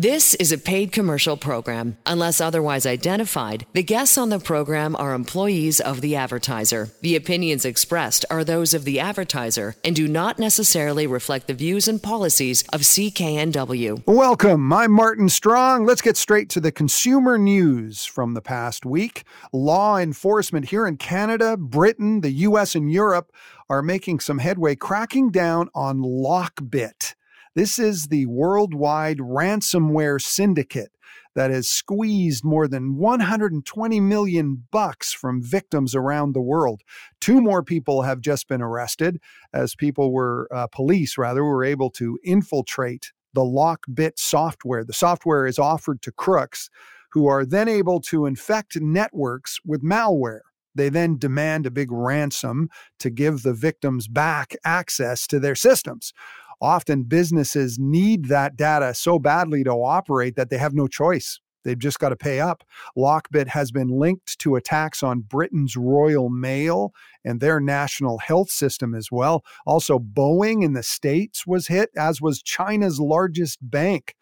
This is a paid commercial program. Unless otherwise identified, the guests on the program are employees of the advertiser. The opinions expressed are those of the advertiser and do not necessarily reflect the views and policies of CKNW. Welcome. I'm Martin Strong. Let's get straight to the consumer news from the past week. Law enforcement here in Canada, Britain, the US, and Europe are making some headway cracking down on Lockbit. This is the worldwide ransomware syndicate that has squeezed more than 120 million bucks from victims around the world. Two more people have just been arrested as people were uh, police rather were able to infiltrate the Lockbit software. The software is offered to crooks who are then able to infect networks with malware. They then demand a big ransom to give the victims back access to their systems often businesses need that data so badly to operate that they have no choice. They've just got to pay up. Lockbit has been linked to attacks on Britain's Royal Mail and their national health system as well. Also, Boeing in the States was hit, as was China's largest bank.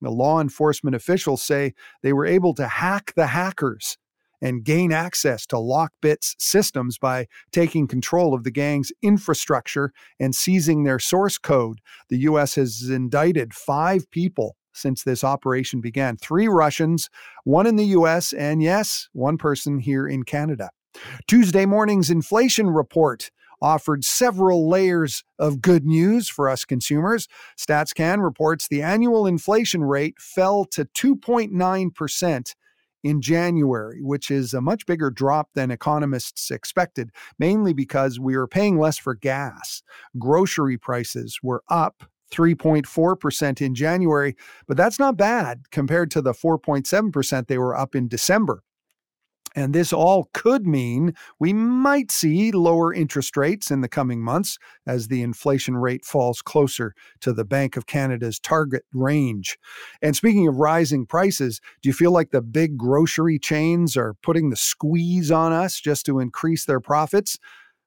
The law enforcement officials say they were able to hack the hackers and gain access to Lockbit's systems by taking control of the gang's infrastructure and seizing their source code. The U.S. has indicted five people since this operation began three Russians, one in the US, and yes, one person here in Canada. Tuesday morning's inflation report offered several layers of good news for us consumers. StatsCan reports the annual inflation rate fell to 2.9% in January, which is a much bigger drop than economists expected, mainly because we are paying less for gas. Grocery prices were up 3.4% in January, but that's not bad compared to the 4.7% they were up in December. And this all could mean we might see lower interest rates in the coming months as the inflation rate falls closer to the Bank of Canada's target range. And speaking of rising prices, do you feel like the big grocery chains are putting the squeeze on us just to increase their profits?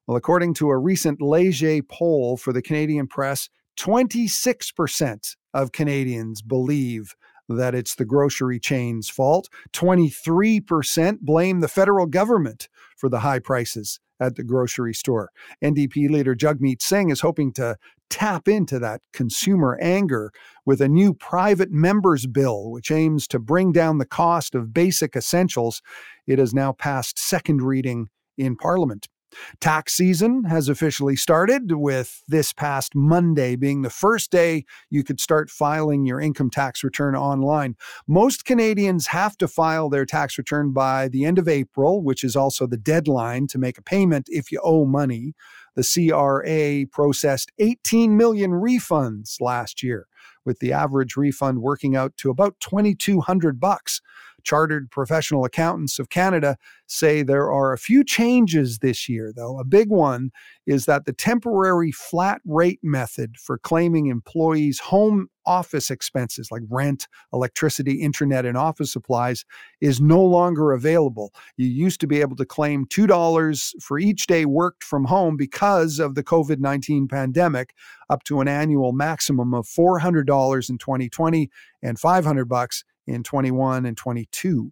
Well, according to a recent Leger poll for the Canadian press, 26% of Canadians believe that it's the grocery chain's fault. 23% blame the federal government for the high prices at the grocery store. NDP leader Jagmeet Singh is hoping to tap into that consumer anger with a new private members bill, which aims to bring down the cost of basic essentials. It has now passed second reading in Parliament. Tax season has officially started, with this past Monday being the first day you could start filing your income tax return online. Most Canadians have to file their tax return by the end of April, which is also the deadline to make a payment if you owe money. The CRA processed 18 million refunds last year, with the average refund working out to about 2200 bucks. Chartered Professional Accountants of Canada say there are a few changes this year, though. A big one is that the temporary flat rate method for claiming employees' home office expenses like rent, electricity, internet, and office supplies is no longer available. You used to be able to claim $2 for each day worked from home because of the COVID 19 pandemic, up to an annual maximum of $400 in 2020 and 500 bucks in 21 and 22.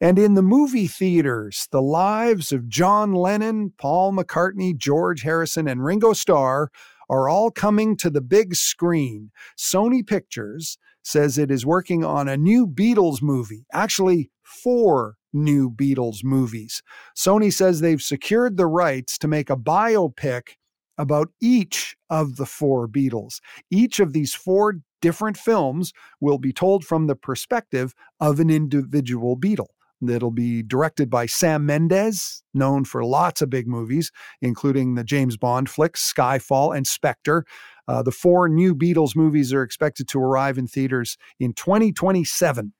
And in the movie theaters, the lives of John Lennon, Paul McCartney, George Harrison, and Ringo Starr are all coming to the big screen. Sony Pictures says it is working on a new Beatles movie, actually, four new Beatles movies. Sony says they've secured the rights to make a biopic about each of the four Beatles. Each of these four different films will be told from the perspective of an individual Beatle. That'll be directed by Sam Mendes, known for lots of big movies, including the James Bond flicks, Skyfall, and Spectre. Uh, the four new Beatles movies are expected to arrive in theaters in 2027.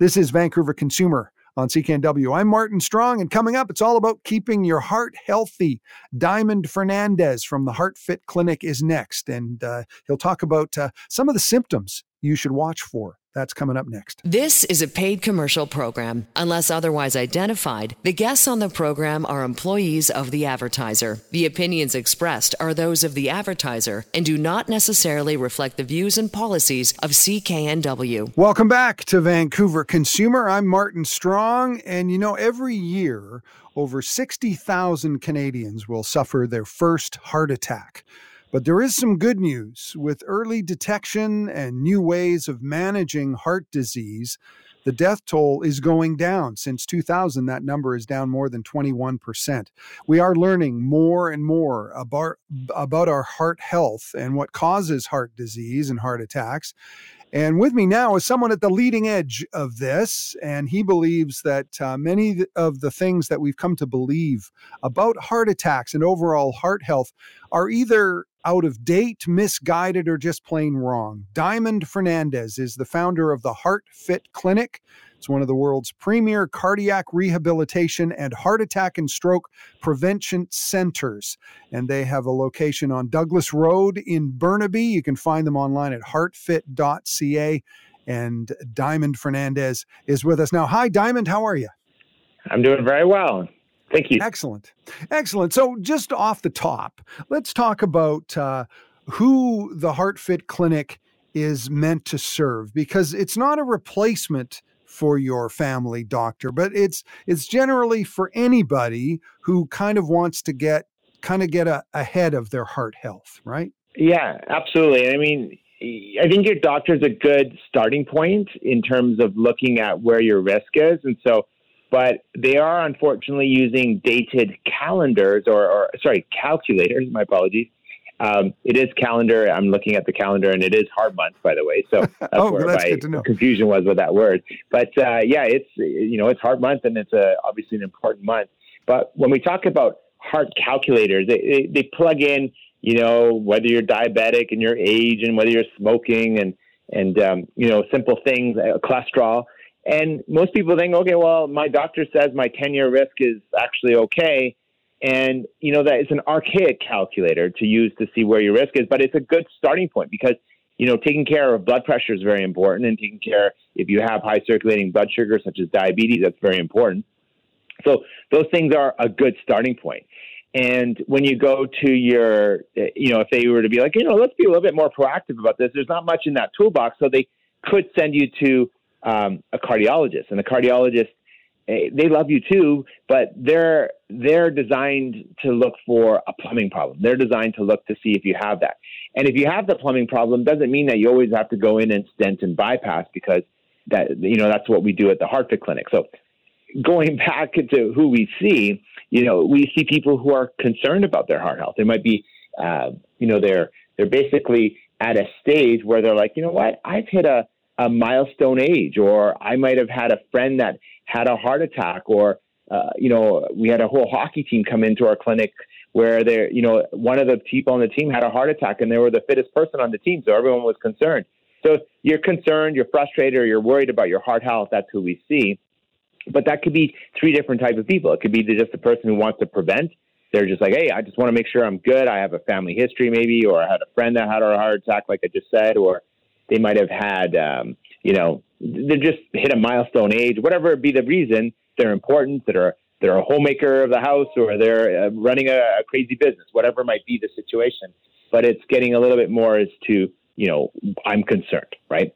This is Vancouver Consumer on CKNW. I'm Martin Strong, and coming up, it's all about keeping your heart healthy. Diamond Fernandes from the Heart Fit Clinic is next, and uh, he'll talk about uh, some of the symptoms you should watch for That's coming up next. This is a paid commercial program. Unless otherwise identified, the guests on the program are employees of the advertiser. The opinions expressed are those of the advertiser and do not necessarily reflect the views and policies of CKNW. Welcome back to Vancouver Consumer. I'm Martin Strong, and you know, every year, over 60,000 Canadians will suffer their first heart attack. But there is some good news. With early detection and new ways of managing heart disease, the death toll is going down. Since 2000, that number is down more than 21%. We are learning more and more about, about our heart health and what causes heart disease and heart attacks. And with me now is someone at the leading edge of this, and he believes that uh, many of the things that we've come to believe about heart attacks and overall heart health are either out of date, misguided, or just plain wrong. Diamond Fernandes is the founder of the Heart Fit Clinic. It's one of the world's premier cardiac rehabilitation and heart attack and stroke prevention centers. And they have a location on Douglas Road in Burnaby. You can find them online at heartfit.ca. And Diamond Fernandes is with us now. Hi, Diamond. How are you? I'm doing very well. Thank you. Excellent. Excellent. So, just off the top, let's talk about uh, who the HeartFit Clinic is meant to serve because it's not a replacement for your family doctor, but it's it's generally for anybody who kind of wants to get kind of get a, ahead of their heart health, right? Yeah, absolutely. I mean, I think your doctor is a good starting point in terms of looking at where your risk is, and so but they are unfortunately using dated calendars or, or sorry, calculators. My apologies. Um, it is calendar. I'm looking at the calendar, and it is heart month, by the way. So that's oh, where that's my confusion was with that word. But uh, yeah, it's you know it's heart month, and it's a, obviously an important month. But when we talk about heart calculators, they, they, they plug in you know whether you're diabetic and your age, and whether you're smoking, and and um, you know simple things, uh, cholesterol. And most people think, okay, well, my doctor says my 10 year risk is actually okay. And, you know, that it's an archaic calculator to use to see where your risk is, but it's a good starting point because, you know, taking care of blood pressure is very important and taking care if you have high circulating blood sugar, such as diabetes, that's very important. So those things are a good starting point. And when you go to your, you know, if they were to be like, you know, let's be a little bit more proactive about this, there's not much in that toolbox. So they could send you to um, a cardiologist, and the cardiologist they love you too, but they're they're designed to look for a plumbing problem. They're designed to look to see if you have that. And if you have the plumbing problem, doesn't mean that you always have to go in and stent and bypass because that you know that's what we do at the HeartFit Clinic. So going back to who we see, you know, we see people who are concerned about their heart health. They might be, uh, you know, they're they're basically at a stage where they're like, you know what, I've hit a a milestone age, or I might have had a friend that had a heart attack, or uh, you know, we had a whole hockey team come into our clinic where they, you know, one of the people on the team had a heart attack, and they were the fittest person on the team, so everyone was concerned. So you're concerned, you're frustrated, or you're worried about your heart health. That's who we see. But that could be three different types of people. It could be just a person who wants to prevent. They're just like, hey, I just want to make sure I'm good. I have a family history, maybe, or I had a friend that had a heart attack, like I just said, or they might have had, um, you know, they're just hit a milestone age, whatever it be the reason. They're important. That are they're a homemaker of the house, or they're uh, running a, a crazy business. Whatever might be the situation, but it's getting a little bit more as to you know, I'm concerned, right?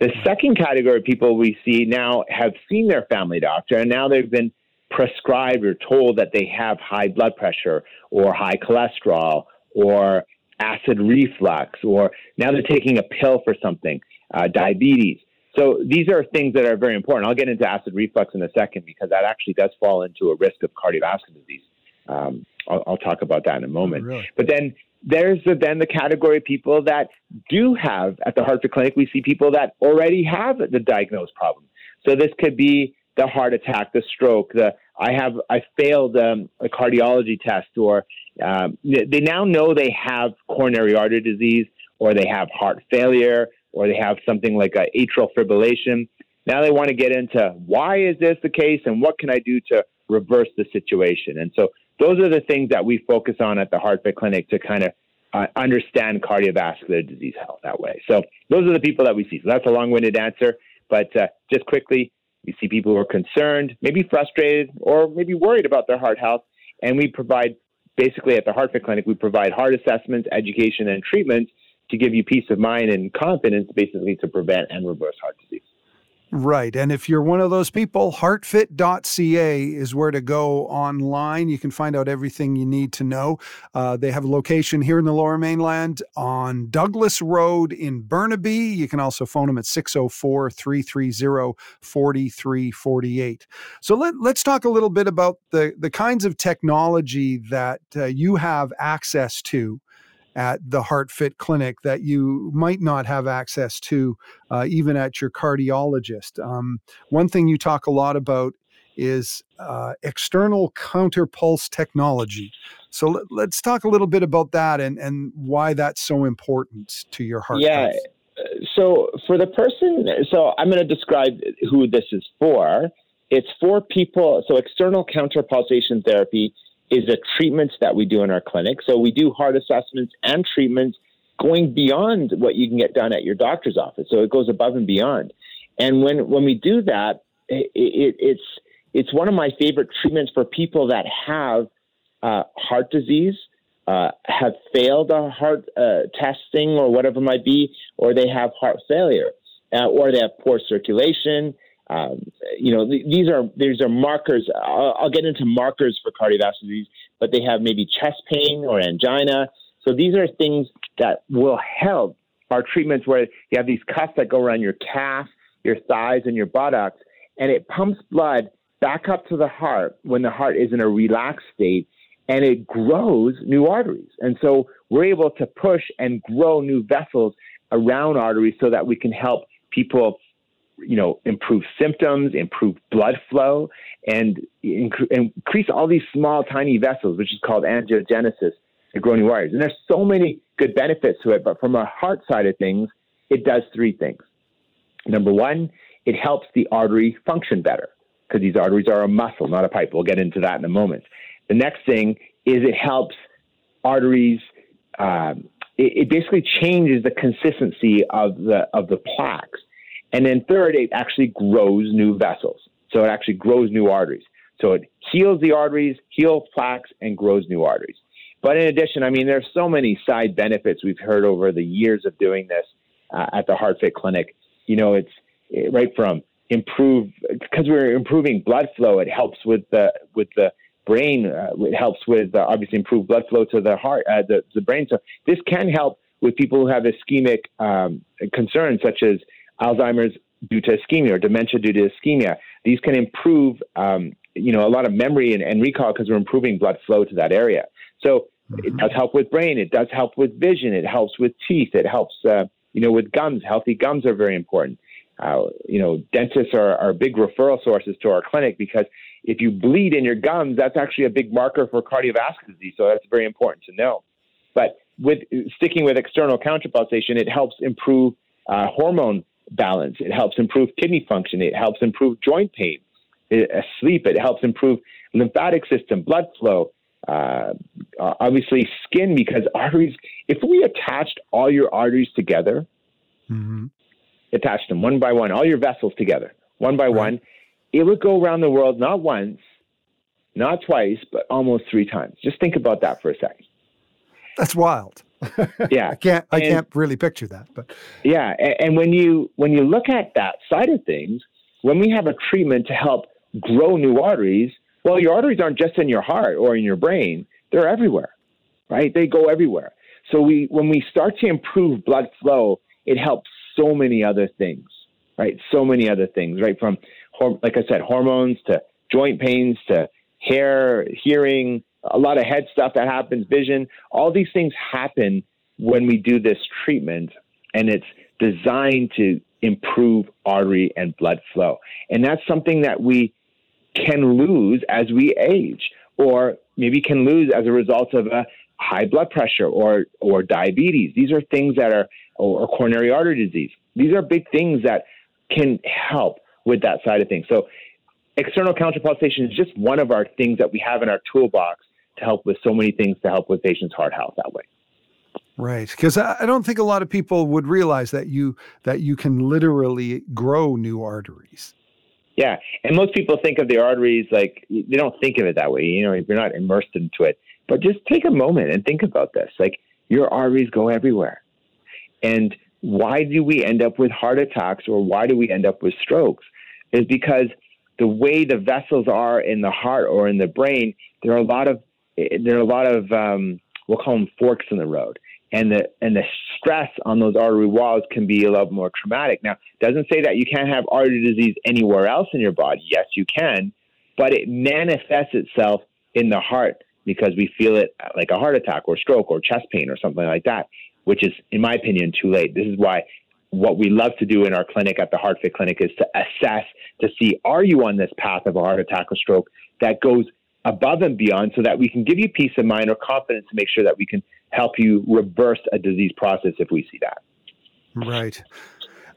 The second category of people we see now have seen their family doctor, and now they've been prescribed or told that they have high blood pressure or high cholesterol or acid reflux, or now they're taking a pill for something, uh, diabetes. So these are things that are very important. I'll get into acid reflux in a second because that actually does fall into a risk of cardiovascular disease. Um, I'll, I'll, talk about that in a moment. Oh, really? But then there's the, then the category of people that do have at the HeartFit Clinic. We see people that already have the diagnosed problem. So this could be the heart attack, the stroke, the I have I failed um, a cardiology test, or um, they now know they have coronary artery disease, or they have heart failure, or they have something like atrial fibrillation. Now they want to get into why is this the case, and what can I do to reverse the situation? And so those are the things that we focus on at the HeartFit Clinic to kind of uh, understand cardiovascular disease health that way. So those are the people that we see. So that's a long-winded answer, but uh, just quickly, we see people who are concerned, maybe frustrated, or maybe worried about their heart health, and we provide basically at the HeartFit Clinic, we provide heart assessments, education, and treatment to give you peace of mind and confidence, basically to prevent and reverse heart disease. Right. And if you're one of those people, heartfit.ca is where to go online. You can find out everything you need to know. Uh, they have a location here in the lower mainland on Douglas Road in Burnaby. You can also phone them at 604 330 4348. So let, let's talk a little bit about the, the kinds of technology that uh, you have access to at the HeartFit clinic that you might not have access to uh, even at your cardiologist. Um, one thing you talk a lot about is uh, external counterpulse technology. So let, us talk a little bit about that and, and why that's so important to your heart. Yeah. Health. So for the person, so I'm going to describe who this is for. It's for people. So external counterpulsation therapy is a treatments that we do in our clinic. So we do heart assessments and treatments going beyond what you can get done at your doctor's office. So it goes above and beyond. And when when we do that, it, it, it's it's one of my favorite treatments for people that have uh, heart disease, uh, have failed a heart uh, testing or whatever might be, or they have heart failure, uh, or they have poor circulation, um, you know, th- these are these are markers. I'll, I'll, get into markers for cardiovascular disease, but they have maybe chest pain or angina. So these are things that will help our treatments where you have these cuffs that go around your calf, your thighs, and your buttocks, and it pumps blood back up to the heart when the heart is in a relaxed state, and it grows new arteries. And so we're able to push and grow new vessels around arteries so that we can help people you know, improve symptoms, improve blood flow, and inc- increase all these small, tiny vessels, which is called angiogenesis the growing wires. And there's so many good benefits to it, but from a heart side of things, it does three things. Number one, it helps the artery function better because these arteries are a muscle, not a pipe. We'll get into that in a moment. The next thing is it helps arteries. Um, it, it basically changes the consistency of the of the plaques and then third, it actually grows new vessels. So it actually grows new arteries. So it heals the arteries, heals plaques, and grows new arteries. But in addition, I mean, there's so many side benefits we've heard over the years of doing this uh, at the HeartFit Clinic. You know, it's it, right from improve because we're improving blood flow. It helps with the with the brain. Uh, it helps with uh, obviously improve blood flow to the heart, uh, the the brain. So this can help with people who have ischemic um, concerns such as Alzheimer's due to ischemia or dementia due to ischemia. These can improve, um, you know, a lot of memory and, and recall because we're improving blood flow to that area. So mm-hmm. it does help with brain. It does help with vision. It helps with teeth. It helps, uh, you know, with gums. Healthy gums are very important. Uh, you know, dentists are, are big referral sources to our clinic because if you bleed in your gums, that's actually a big marker for cardiovascular disease. So that's very important to know. But with sticking with external counterpulsation, it helps improve uh, hormone balance. It helps improve kidney function. It helps improve joint pain, it, uh, sleep. It helps improve lymphatic system, blood flow. Uh, obviously, skin because arteries. If we attached all your arteries together, mm-hmm. attached them one by one, all your vessels together, one by right. one, it would go around the world not once, not twice, but almost three times. Just think about that for a second. That's wild. yeah, I can't. I and, can't really picture that. But yeah, and, and when you when you look at that side of things, when we have a treatment to help grow new arteries, well, your arteries aren't just in your heart or in your brain; they're everywhere, right? They go everywhere. So we when we start to improve blood flow, it helps so many other things, right? So many other things, right? From like I said, hormones to joint pains to hair, hearing, a lot of head stuff that happens, vision. All these things happen when we do this treatment, and it's designed to improve artery and blood flow. And that's something that we can lose as we age, or maybe can lose as a result of a high blood pressure or or diabetes. These are things that are or, or coronary artery disease. These are big things that can help with that side of things. So external counterpulsation is just one of our things that we have in our toolbox to help with so many things to help with patients' heart health that way. Right, because I don't think a lot of people would realize that you that you can literally grow new arteries. Yeah, and most people think of the arteries like they don't think of it that way. You know, if you're not immersed into it. But just take a moment and think about this. Like your arteries go everywhere, and why do we end up with heart attacks or why do we end up with strokes? Is because the way the vessels are in the heart or in the brain, there are a lot of there are a lot of um, we'll call them forks in the road, and the and the stress on those artery walls can be a lot more traumatic. Now, doesn't say that you can't have artery disease anywhere else in your body. Yes, you can, but it manifests itself in the heart because we feel it like a heart attack or stroke or chest pain or something like that, which is, in my opinion, too late. This is why what we love to do in our clinic at the HeartFit Clinic is to assess to see are you on this path of a heart attack or stroke that goes above and beyond so that we can give you peace of mind or confidence to make sure that we can help you reverse a disease process if we see that. Right.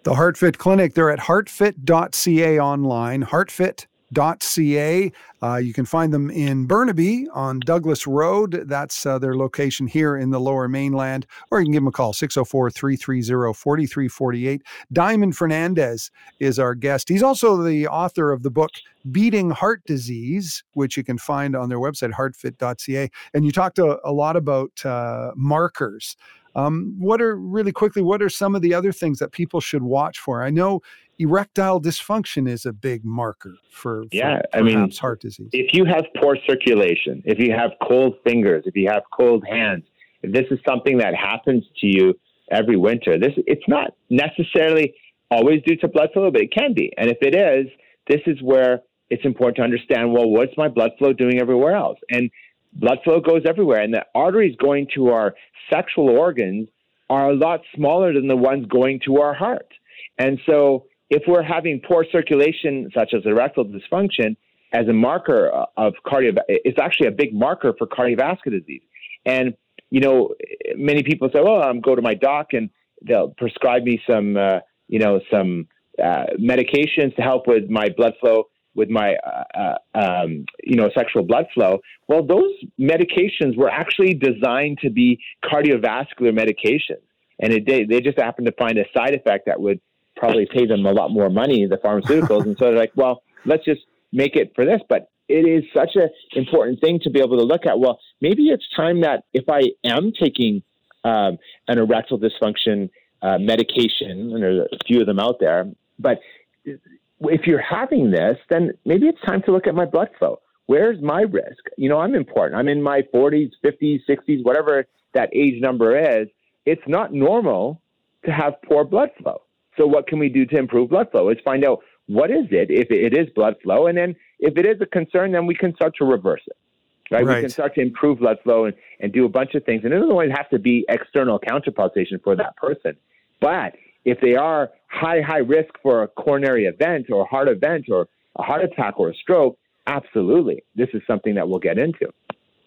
The HeartFit Clinic, they're at heartfit.ca online, heartfit ca. Uh, you can find them in Burnaby on Douglas Road. That's uh, their location here in the lower mainland. Or you can give them a call, 604 330 4348. Diamond Fernandes is our guest. He's also the author of the book Beating Heart Disease, which you can find on their website, heartfit.ca. And you talked a, a lot about uh, markers. Um, what are really quickly, what are some of the other things that people should watch for? I know erectile dysfunction is a big marker for, yeah, I mean, heart disease. If you have poor circulation, if you have cold fingers, if you have cold hands, if this is something that happens to you every winter, this it's not necessarily always due to blood flow, but it can be. And if it is, this is where it's important to understand. Well, what's my blood flow doing everywhere else? And blood flow goes everywhere, and the arteries going to our sexual organs are a lot smaller than the ones going to our heart. And so if we're having poor circulation, such as erectile dysfunction, as a marker of cardio, it's actually a big marker for cardiovascular disease. And you know, many people say, "Well, I'm go to my doc and they'll prescribe me some, uh, you know, some uh, medications to help with my blood flow, with my, uh, uh um, you know, sexual blood flow." Well, those medications were actually designed to be cardiovascular medications, and it, they, they just happened to find a side effect that would probably pay them a lot more money, the pharmaceuticals. and so they're like, well, let's just make it for this. But it is such an important thing to be able to look at. Well, maybe it's time that if I am taking um, an erectile dysfunction uh, medication, and there's a few of them out there, but if you're having this, then maybe it's time to look at my blood flow. Where's my risk? You know, I'm important. I'm in my 40s, 50s, 60s, whatever that age number is. It's not normal to have poor blood flow. So what can we do to improve blood flow? Is find out what is it if it is blood flow, and then if it is a concern, then we can start to reverse it. Right? right. We can start to improve blood flow and, and do a bunch of things. And it doesn't always have to be external counterpulsation for that person. But if they are high, high risk for a coronary event or a heart event or a heart attack or a stroke, absolutely. This is something that we'll get into.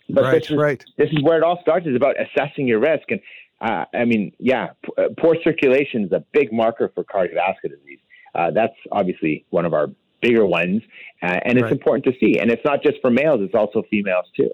But right, this is, right. This is where it all starts is about assessing your risk. And uh, I mean, yeah, uh, poor circulation is a big marker for cardiovascular disease. Uh, that's obviously one of our bigger ones, uh, and it's right. important to see. And it's not just for males; it's also females too.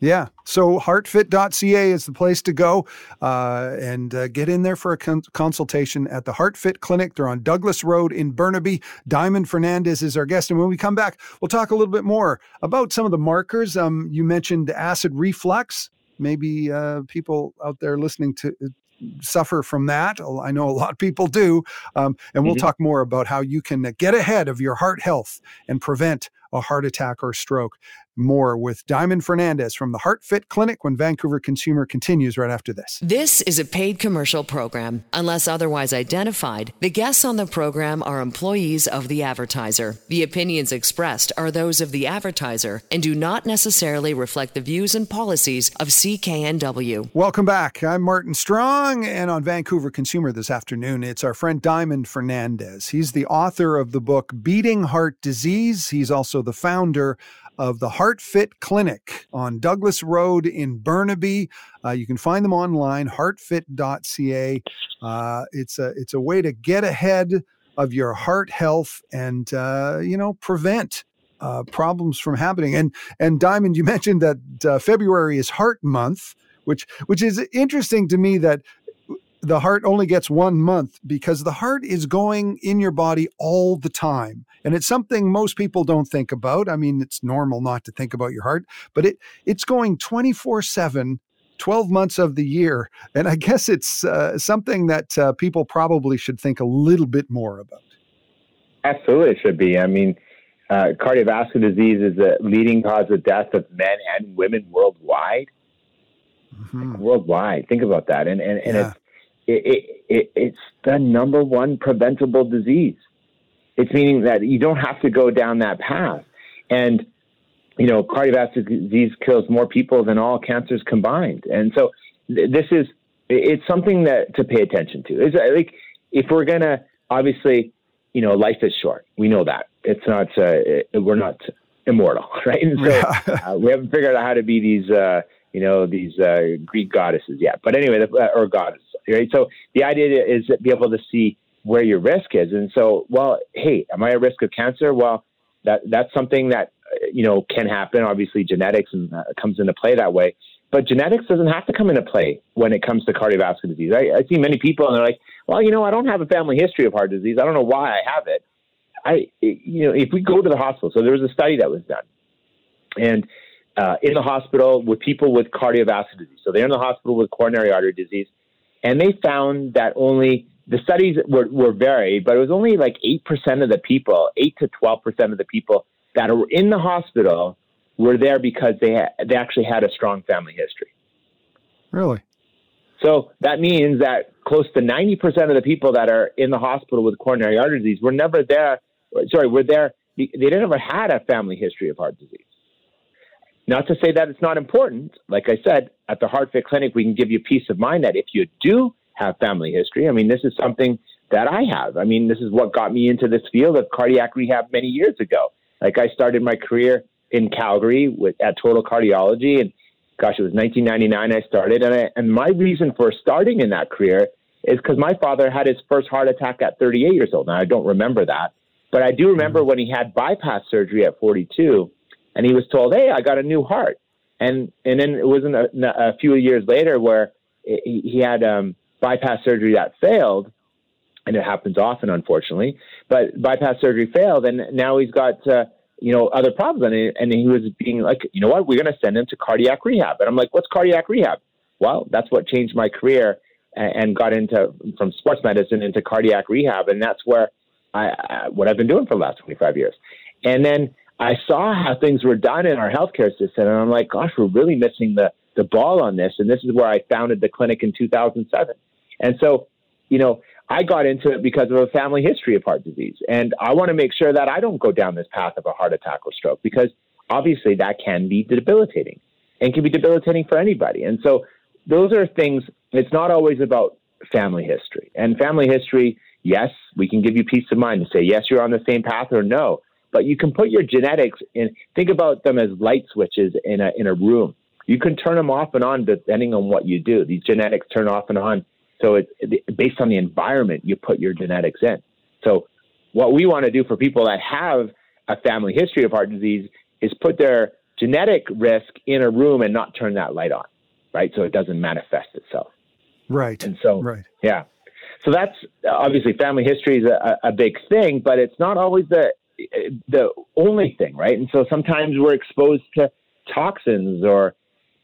Yeah. So heartfit.ca is the place to go uh, and uh, get in there for a con- consultation at the HeartFit Clinic. They're on Douglas Road in Burnaby. Diamond Fernandes is our guest. And when we come back, we'll talk a little bit more about some of the markers. Um, you mentioned acid reflux maybe uh, people out there listening to uh, suffer from that. I know a lot of people do. Um, and we'll mm-hmm. talk more about how you can get ahead of your heart health and prevent a heart attack or stroke. More with Diamond Fernandes from the HeartFit Clinic when Vancouver Consumer continues right after this. This is a paid commercial program. Unless otherwise identified, the guests on the program are employees of the advertiser. The opinions expressed are those of the advertiser and do not necessarily reflect the views and policies of CKNW. Welcome back. I'm Martin Strong, and on Vancouver Consumer this afternoon, it's our friend Diamond Fernandes. He's the author of the book Beating Heart Disease. He's also the founder of the HeartFit Clinic on Douglas Road in Burnaby. Uh, you can find them online, heartfit.ca. Uh, it's a it's a way to get ahead of your heart health and uh, you know prevent uh, problems from happening. And and Diamond, you mentioned that uh, February is Heart Month which which is interesting to me that the heart only gets one month because the heart is going in your body all the time. And it's something most people don't think about. I mean, it's normal not to think about your heart, but it it's going 24 7, 12 months of the year. And I guess it's uh, something that uh, people probably should think a little bit more about. Absolutely, it should be. I mean, uh, cardiovascular disease is the leading cause of death of men and women worldwide. Mm-hmm. Like worldwide, think about that, and and, and yeah. it's it, it, it's the number one preventable disease. It's meaning that you don't have to go down that path. And, you know, cardiovascular disease kills more people than all cancers combined. And so th- this is, it's something that to pay attention to. Is like, if we're going to, obviously, you know, life is short. We know that. It's not, uh, we're not immortal, right? And so uh, we haven't figured out how to be these, uh, you know, these uh, Greek goddesses yet. But anyway, the, uh, or goddess, right? So the idea is to be able to see where your risk is. And so, well, hey, am I at risk of cancer? Well, that that's something that you know can happen. Obviously, genetics and, uh, comes into play that way. But genetics doesn't have to come into play when it comes to cardiovascular disease. I, I see many people and they're like, well, you know, I don't have a family history of heart disease. I don't know why I have it. I, you know, if we go to the hospital, so there was a study that was done, and uh, in the hospital with people with cardiovascular disease. So they're in the hospital with coronary artery disease, and they found that only the studies were, were varied, but it was only like 8% of the people, 8 to 12% of the people that were in the hospital were there because they, ha- they actually had a strong family history. Really? So that means that close to 90% of the people that are in the hospital with coronary artery disease were never there. Sorry, were there. They never had a family history of heart disease. Not to say that it's not important. Like I said, at the HeartFit Clinic, we can give you peace of mind that if you do have family history, I mean, this is something that I have. I mean, this is what got me into this field of cardiac rehab many years ago. Like I started my career in Calgary with at Total Cardiology, and gosh, it was 1999 I started, and I, and my reason for starting in that career is because my father had his first heart attack at 38 years old. Now I don't remember that, but I do remember when he had bypass surgery at 42 and he was told, "Hey, I got a new heart." And and then it wasn't a, a few years later where he, he had um, bypass surgery that failed, and it happens often, unfortunately. But bypass surgery failed, and now he's got uh, you know other problems, and he, and he was being like, you know what, we're going to send him to cardiac rehab, and I'm like, what's cardiac rehab? Well, that's what changed my career and, and got into from sports medicine into cardiac rehab, and that's where I, I what I've been doing for the last 25 years. And then I saw how things were done in our healthcare system, and I'm like, gosh, we're really missing the the ball on this. And this is where I founded the clinic in 2007. And so, you know, I got into it because of a family history of heart disease, and I want to make sure that I don't go down this path of a heart attack or stroke because obviously that can be debilitating and can be debilitating for anybody. And so, those are things. It's not always about family history. And family history, yes, we can give you peace of mind to say yes, you're on the same path, or no but you can put your genetics in. Think about them as light switches in a in a room. You can turn them off and on depending on what you do. These genetics turn off and on. So it's based on the environment you put your genetics in. So what we want to do for people that have a family history of heart disease is put their genetic risk in a room and not turn that light on, right? So it doesn't manifest itself. Right. And so, right. yeah. So that's obviously family history is a, a big thing, but it's not always the the only thing, right? And so sometimes we're exposed to toxins or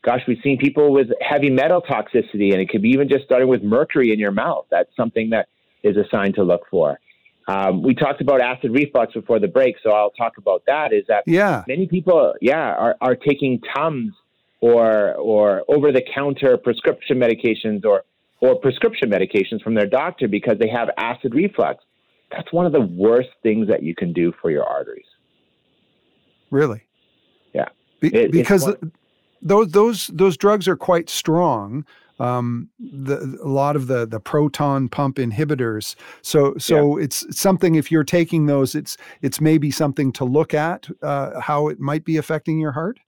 gosh, we've seen people with heavy metal toxicity, and it could be even just starting with mercury in your mouth. That's something that is a sign to look for. Um, we talked about acid reflux before the break, so I'll talk about that. Is that yeah. many people, yeah, are, are taking Tums or or over the counter prescription medications or or prescription medications from their doctor because they have acid reflux that's one of the worst things that you can do for your arteries. Really? Yeah. Be- it, because those those those drugs are quite strong. Um, the, a lot of the the proton pump inhibitors. So so yeah. it's something. If you're taking those, it's it's maybe something to look at uh, how it might be affecting your heart.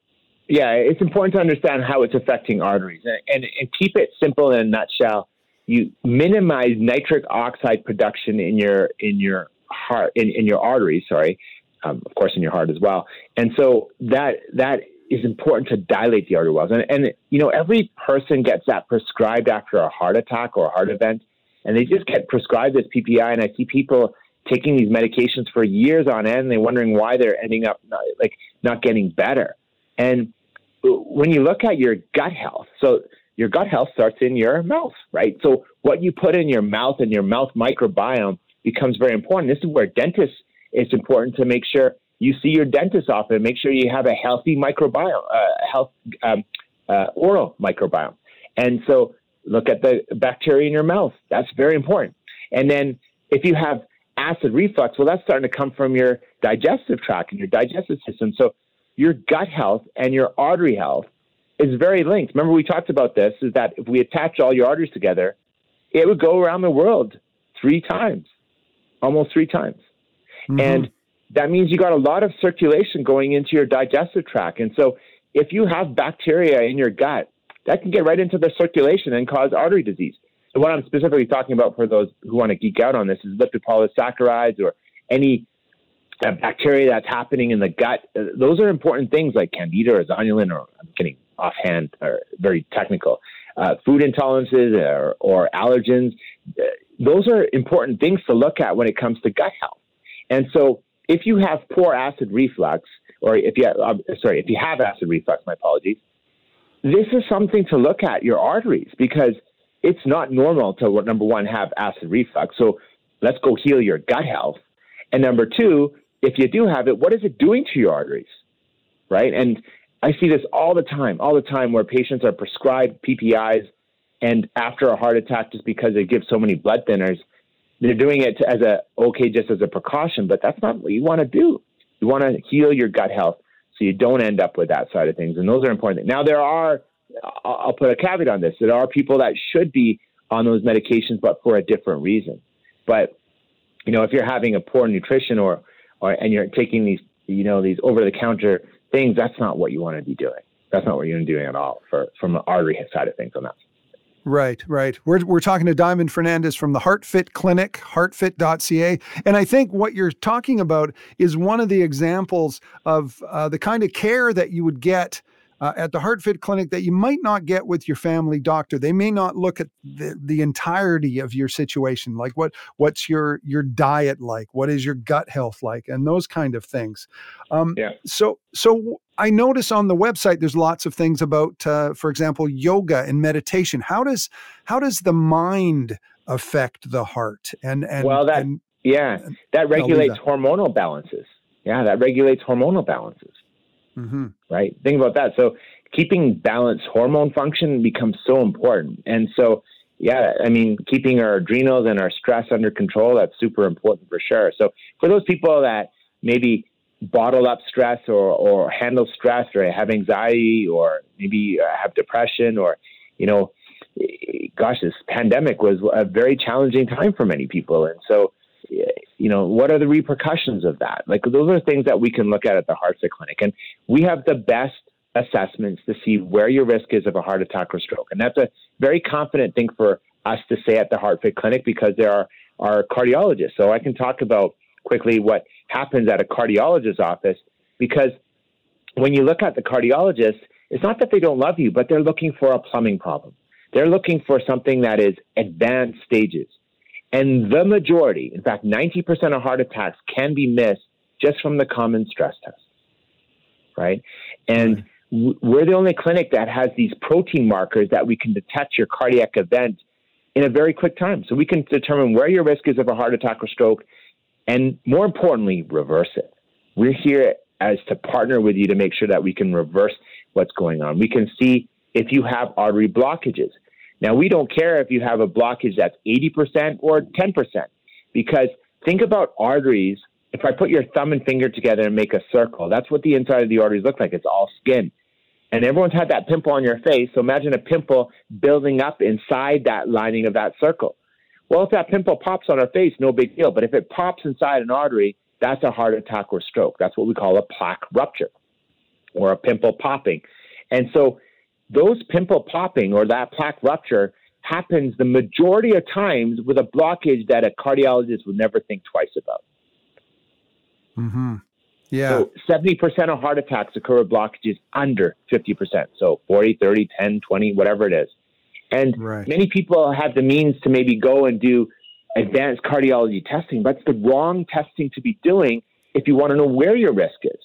Yeah, it's important to understand how it's affecting arteries, and, and, and keep it simple in a nutshell you minimize nitric oxide production in your in your heart in, in your arteries sorry um, of course in your heart as well and so that that is important to dilate the artery. And, and, you know, every person gets that prescribed after a heart attack or a heart event, and they just get prescribed this PPI. And I see people taking these medications for years on end, and they're wondering why they're ending up not, like not getting better. And when you look at your gut health, so your gut health starts in your mouth, right? So what you put in your mouth and your mouth microbiome becomes very important. This is where dentists, it's important to make sure you see your dentist often. Make sure you have a healthy microbiome, uh, health um, uh, oral microbiome. And so look at the bacteria in your mouth. That's very important. And then if you have acid reflux, well, that's starting to come from your digestive tract and your digestive system. So your gut health and your artery health is very linked. Remember, we talked about this is that if we attach all your arteries together, it would go around the world three times, almost three times. Mm-hmm. And that means you got a lot of circulation going into your digestive tract. And so if you have bacteria in your gut, that can get right into the circulation and cause artery disease. So what I'm specifically talking about for those who want to geek out on this is lipid polysaccharides or any uh, bacteria that's happening in the gut. Uh, those are important things like candida or zonulin, or I'm getting offhand or very technical. Uh, food intolerances or, or allergens. Uh, those are important things to look at when it comes to gut health. And so if you have poor acid reflux, or if you have, uh, sorry, if you have acid reflux, my apologies, this is something to look at your arteries because it's not normal to number one have acid reflux. So let's go heal your gut health. And number two, if you do have it, what is it doing to your arteries? Right? And I see this all the time, all the time where patients are prescribed PPIs and after a heart attack just because they give so many blood thinners, they're doing it as a okay just as a precaution, but that's not what you want to do. You want to heal your gut health so you don't end up with that side of things, and those are important. Now there are, I'll put a caveat on this: there are people that should be on those medications, but for a different reason. But you know, if you're having a poor nutrition or or and you're taking these you know these over the counter things, that's not what you want to be doing. That's not what you're doing at all for from an artery side of things on that. Right, right. We're, we're talking to Diamond Fernandes from the HeartFit Clinic, heartfit.ca. And I think what you're talking about is one of the examples of uh, the kind of care that you would get uh, at the HeartFit clinic that you might not get with your family doctor. They may not look at the, the entirety of your situation, like what what's your your diet like, what is your gut health like, and those kind of things. Um, yeah. So so I notice on the website there's lots of things about, uh, for example, yoga and meditation. How does how does the mind affect the heart? And and well, that and, yeah, that regulates that. hormonal balances. Yeah, that regulates hormonal balances. Mm-hmm. Right? Think about that. So keeping balanced hormone function becomes so important. And so, yeah, I mean, keeping our adrenals and our stress under control, that's super important for sure. So for those people that maybe bottle up stress or, or handle stress or have anxiety or maybe uh, have depression or, you know, gosh, this pandemic was a very challenging time for many people. And so, you know, what are the repercussions of that? Like those are things that we can look at at the HeartFit Clinic, and we have the best assessments to see where your risk is of a heart attack or stroke, and that's a very confident thing for us to say at the HeartFit Clinic because there are our cardiologists. So I can talk about quickly what happens at a cardiologist's office because when you look at the cardiologist, it's not that they don't love you, but they're looking for a plumbing problem. They're looking for something that is advanced stages. And the majority, in fact, 90% of heart attacks can be missed just from the common stress test, right? And we're the only clinic that has these protein markers that we can detect your cardiac event in a very quick time. So we can determine where your risk is of a heart attack or stroke, and more importantly, reverse it. We're here as to partner with you to make sure that we can reverse what's going on. We can see if you have artery blockages. Now, we don't care if you have a blockage that's 80% or 10%, because think about arteries. If I put your thumb and finger together and make a circle, that's what the inside of the arteries look like. It's all skin. And everyone's had that pimple on your face. So imagine a pimple building up inside that lining of that circle. Well, if that pimple pops on our face, no big deal. But if it pops inside an artery, that's a heart attack or stroke. That's what we call a plaque rupture or a pimple popping. And so those pimple popping or that plaque rupture happens the majority of times with a blockage that a cardiologist would never think twice about. Hmm. Yeah. So 70% of heart attacks occur with blockages under 50%. So 40, 30, 10, 20, whatever it is. And right. many people have the means to maybe go and do advanced cardiology testing, but it's the wrong testing to be doing if you want to know where your risk is.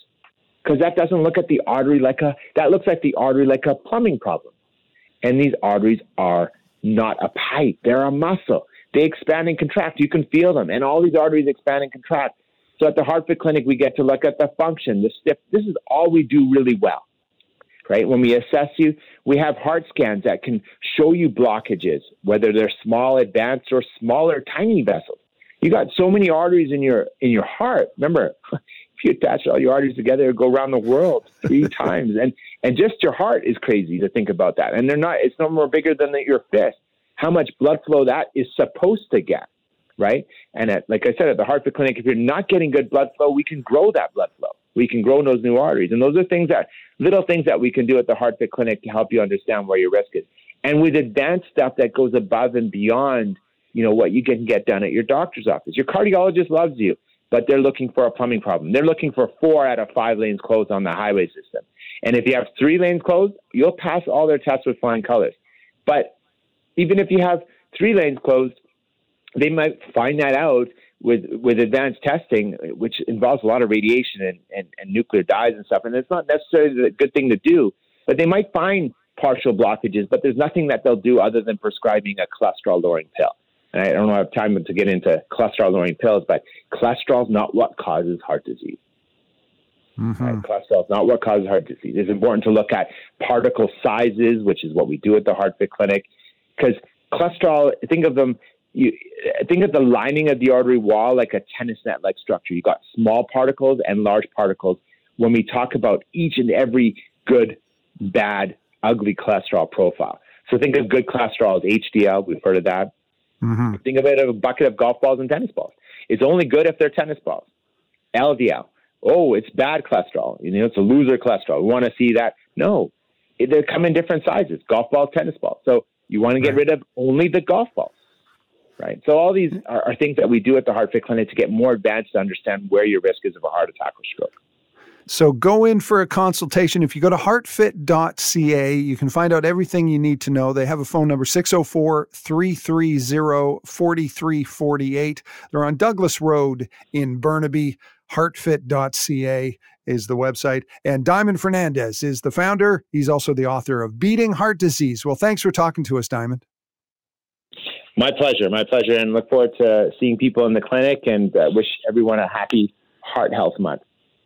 Because that doesn't look at the artery like a, that looks like the artery like a plumbing problem. And these arteries are not a pipe, they're a muscle. They expand and contract. You can feel them. And all these arteries expand and contract. So at the HeartFit Clinic, we get to look at the function, the stiff. This is all we do really well, right? When we assess you, we have heart scans that can show you blockages, whether they're small, advanced, or smaller, tiny vessels. You got so many arteries in your in your heart. Remember, if you attach all your arteries together, it go around the world three times, and and just your heart is crazy to think about that. And they're not. It's no more bigger than the, your fist. How much blood flow that is supposed to get right? And at, like I said, at the HeartFit Clinic, if you're not getting good blood flow, we can grow that blood flow. We can grow those new arteries. And those are things that, little things that we can do at the HeartFit Clinic to help you understand where your risk is. And with advanced stuff that goes above and beyond, you know, what you can get done at your doctor's office. Your cardiologist loves you, but they're looking for a plumbing problem. They're looking for four out of five lanes closed on the highway system. And if you have three lanes closed, you'll pass all their tests with flying colors. But even if you have three lanes closed, they might find that out with with advanced testing, which involves a lot of radiation and, and, and nuclear dyes and stuff. And it's not necessarily a good thing to do, but they might find partial blockages, but there's nothing that they'll do other than prescribing a cholesterol lowering pill. And I don't have time to get into cholesterol lowering pills, but cholesterol is not what causes heart disease. Mm-hmm. Right? Cholesterol is not what causes heart disease. It's important to look at particle sizes, which is what we do at the HeartFit Clinic, because cholesterol, think of them you think of the lining of the artery wall like a tennis net like structure. You got small particles and large particles. When we talk about each and every good, bad, ugly cholesterol profile. So think of good cholesterol as HDL. We've heard of that. Mm-hmm. Think of it as a bucket of golf balls and tennis balls. It's only good if they're tennis balls. LDL. Oh, it's bad cholesterol. You know, it's a loser cholesterol. We want to see that. No, they come in different sizes: golf balls, tennis balls. So you want to get rid of only the golf balls right? So all these are, are, things that we do at the HeartFit Clinic to get more advanced to understand where your risk is of a heart attack or stroke. So go in for a consultation. If you go to heartfit.ca, you can find out everything you need to know. They have a phone number 604 330 4348. They're on Douglas Road in Burnaby. Heartfit.ca is the website. And Diamond Fernandes is the founder. He's also the author of Beating Heart Disease. Well, thanks for talking to us, Diamond. My pleasure. My pleasure. And look forward to seeing people in the clinic and uh, wish everyone a happy Heart Health Month.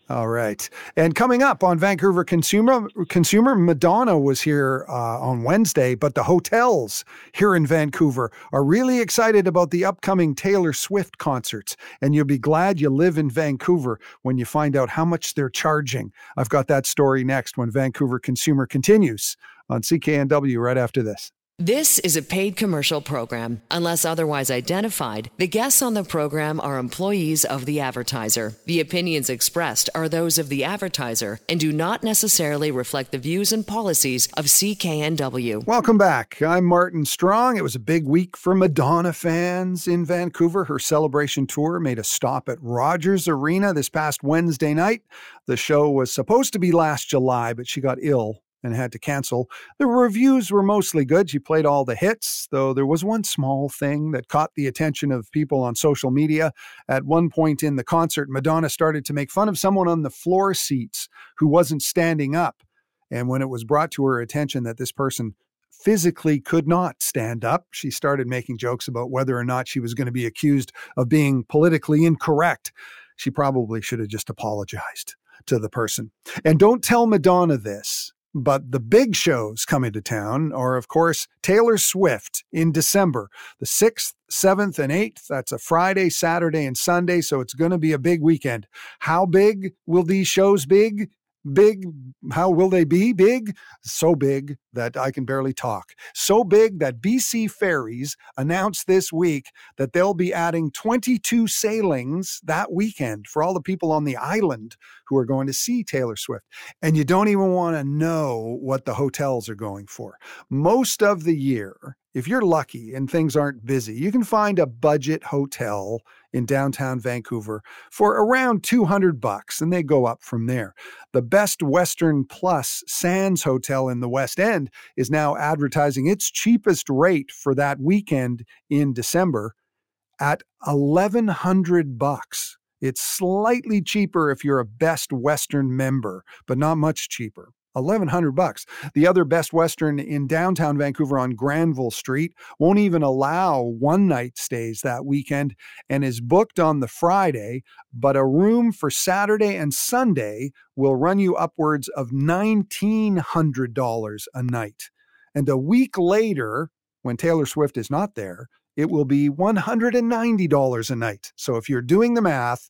All right. And coming up on Vancouver Consumer, Consumer Madonna was here uh, on Wednesday, but the hotels here in Vancouver are really excited about the upcoming Taylor Swift concerts. And you'll be glad you live in Vancouver when you find out how much they're charging. I've got that story next when Vancouver Consumer continues on CKNW right after this. This is a paid commercial program. Unless otherwise identified, the guests on the program are employees of the advertiser. The opinions expressed are those of the advertiser and do not necessarily reflect the views and policies of CKNW. Welcome back. I'm Martin Strong. It was a big week for Madonna fans in Vancouver. Her celebration tour made a stop at Rogers Arena this past Wednesday night. The show was supposed to be last July, but she got ill and had to cancel. The reviews were mostly good. She played all the hits, though there was one small thing that caught the attention of people on social media. At one point in the concert, Madonna started to make fun of someone on the floor seats who wasn't standing up. And when it was brought to her attention that this person physically could not stand up, she started making jokes about whether or not she was going to be accused of being politically incorrect. She probably should have just apologized to the person. And don't tell Madonna this but the big shows coming to town are, of course, Taylor Swift in December, the 6th, 7th, and 8th. That's a Friday, Saturday, and Sunday. So it's going to be a big weekend. How big will these shows be? Big, how will they be? Big? So big that I can barely talk. So big that BC Ferries announced this week that they'll be adding 22 sailings that weekend for all the people on the island who are going to see Taylor Swift. And you don't even want to know what the hotels are going for. Most of the year, if you're lucky and things aren't busy, you can find a budget hotel in downtown Vancouver for around 200 bucks and they go up from there. The Best Western Plus Sands Hotel in the West End is now advertising its cheapest rate for that weekend in December at 1100 bucks. It's slightly cheaper if you're a Best Western member, but not much cheaper. 1100 bucks. The other Best Western in downtown Vancouver on Granville Street won't even allow one night stays that weekend and is booked on the Friday, but a room for Saturday and Sunday will run you upwards of $1900 a night. And a week later, when Taylor Swift is not there, it will be $190 a night. So if you're doing the math,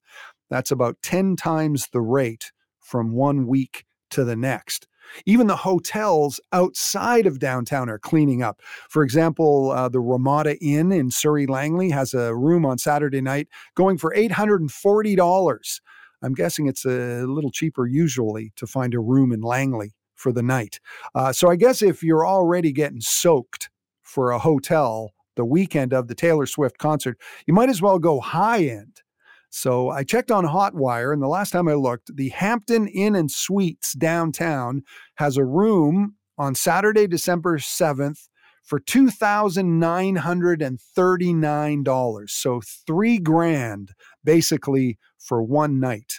that's about 10 times the rate from one week to the next. Even the hotels outside of downtown are cleaning up. For example, uh, the Ramada Inn in Surrey Langley has a room on Saturday night going for $840. I'm guessing it's a little cheaper usually to find a room in Langley for the night. Uh, so I guess if you're already getting soaked for a hotel the weekend of the Taylor Swift concert, you might as well go high end so I checked on Hotwire, and the last time I looked, the Hampton Inn and Suites downtown has a room on Saturday, December 7th for $2,939. So three grand basically for one night.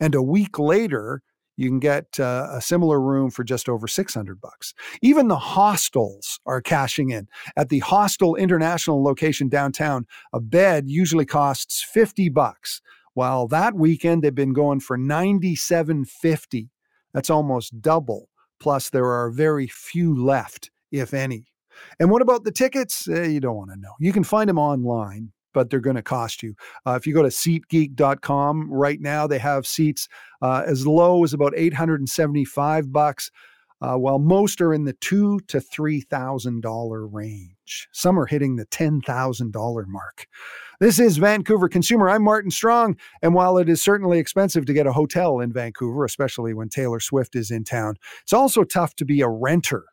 And a week later, you can get uh, a similar room for just over 600 bucks. Even the hostels are cashing in. At the Hostel International location downtown, a bed usually costs 50 bucks, while that weekend they've been going for 97.50. That's almost double. Plus there are very few left, if any. And what about the tickets? Eh, you don't want to know. You can find them online but they're going to cost you. Uh, if you go to SeatGeek.com right now, they have seats uh, as low as about 875 bucks, uh, while most are in the two to three thousand dollar range. Some are hitting the ten thousand dollar mark. This is Vancouver Consumer. I'm Martin Strong, and while it is certainly expensive to get a hotel in Vancouver, especially when Taylor Swift is in town, it's also tough to be a renter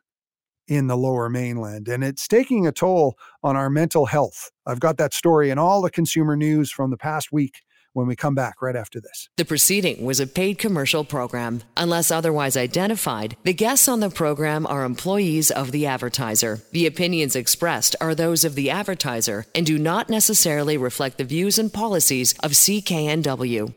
in the lower mainland. And it's taking a toll on our mental health. I've got that story and all the consumer news from the past week when we come back right after this. The proceeding was a paid commercial program. Unless otherwise identified, the guests on the program are employees of the advertiser. The opinions expressed are those of the advertiser and do not necessarily reflect the views and policies of CKNW.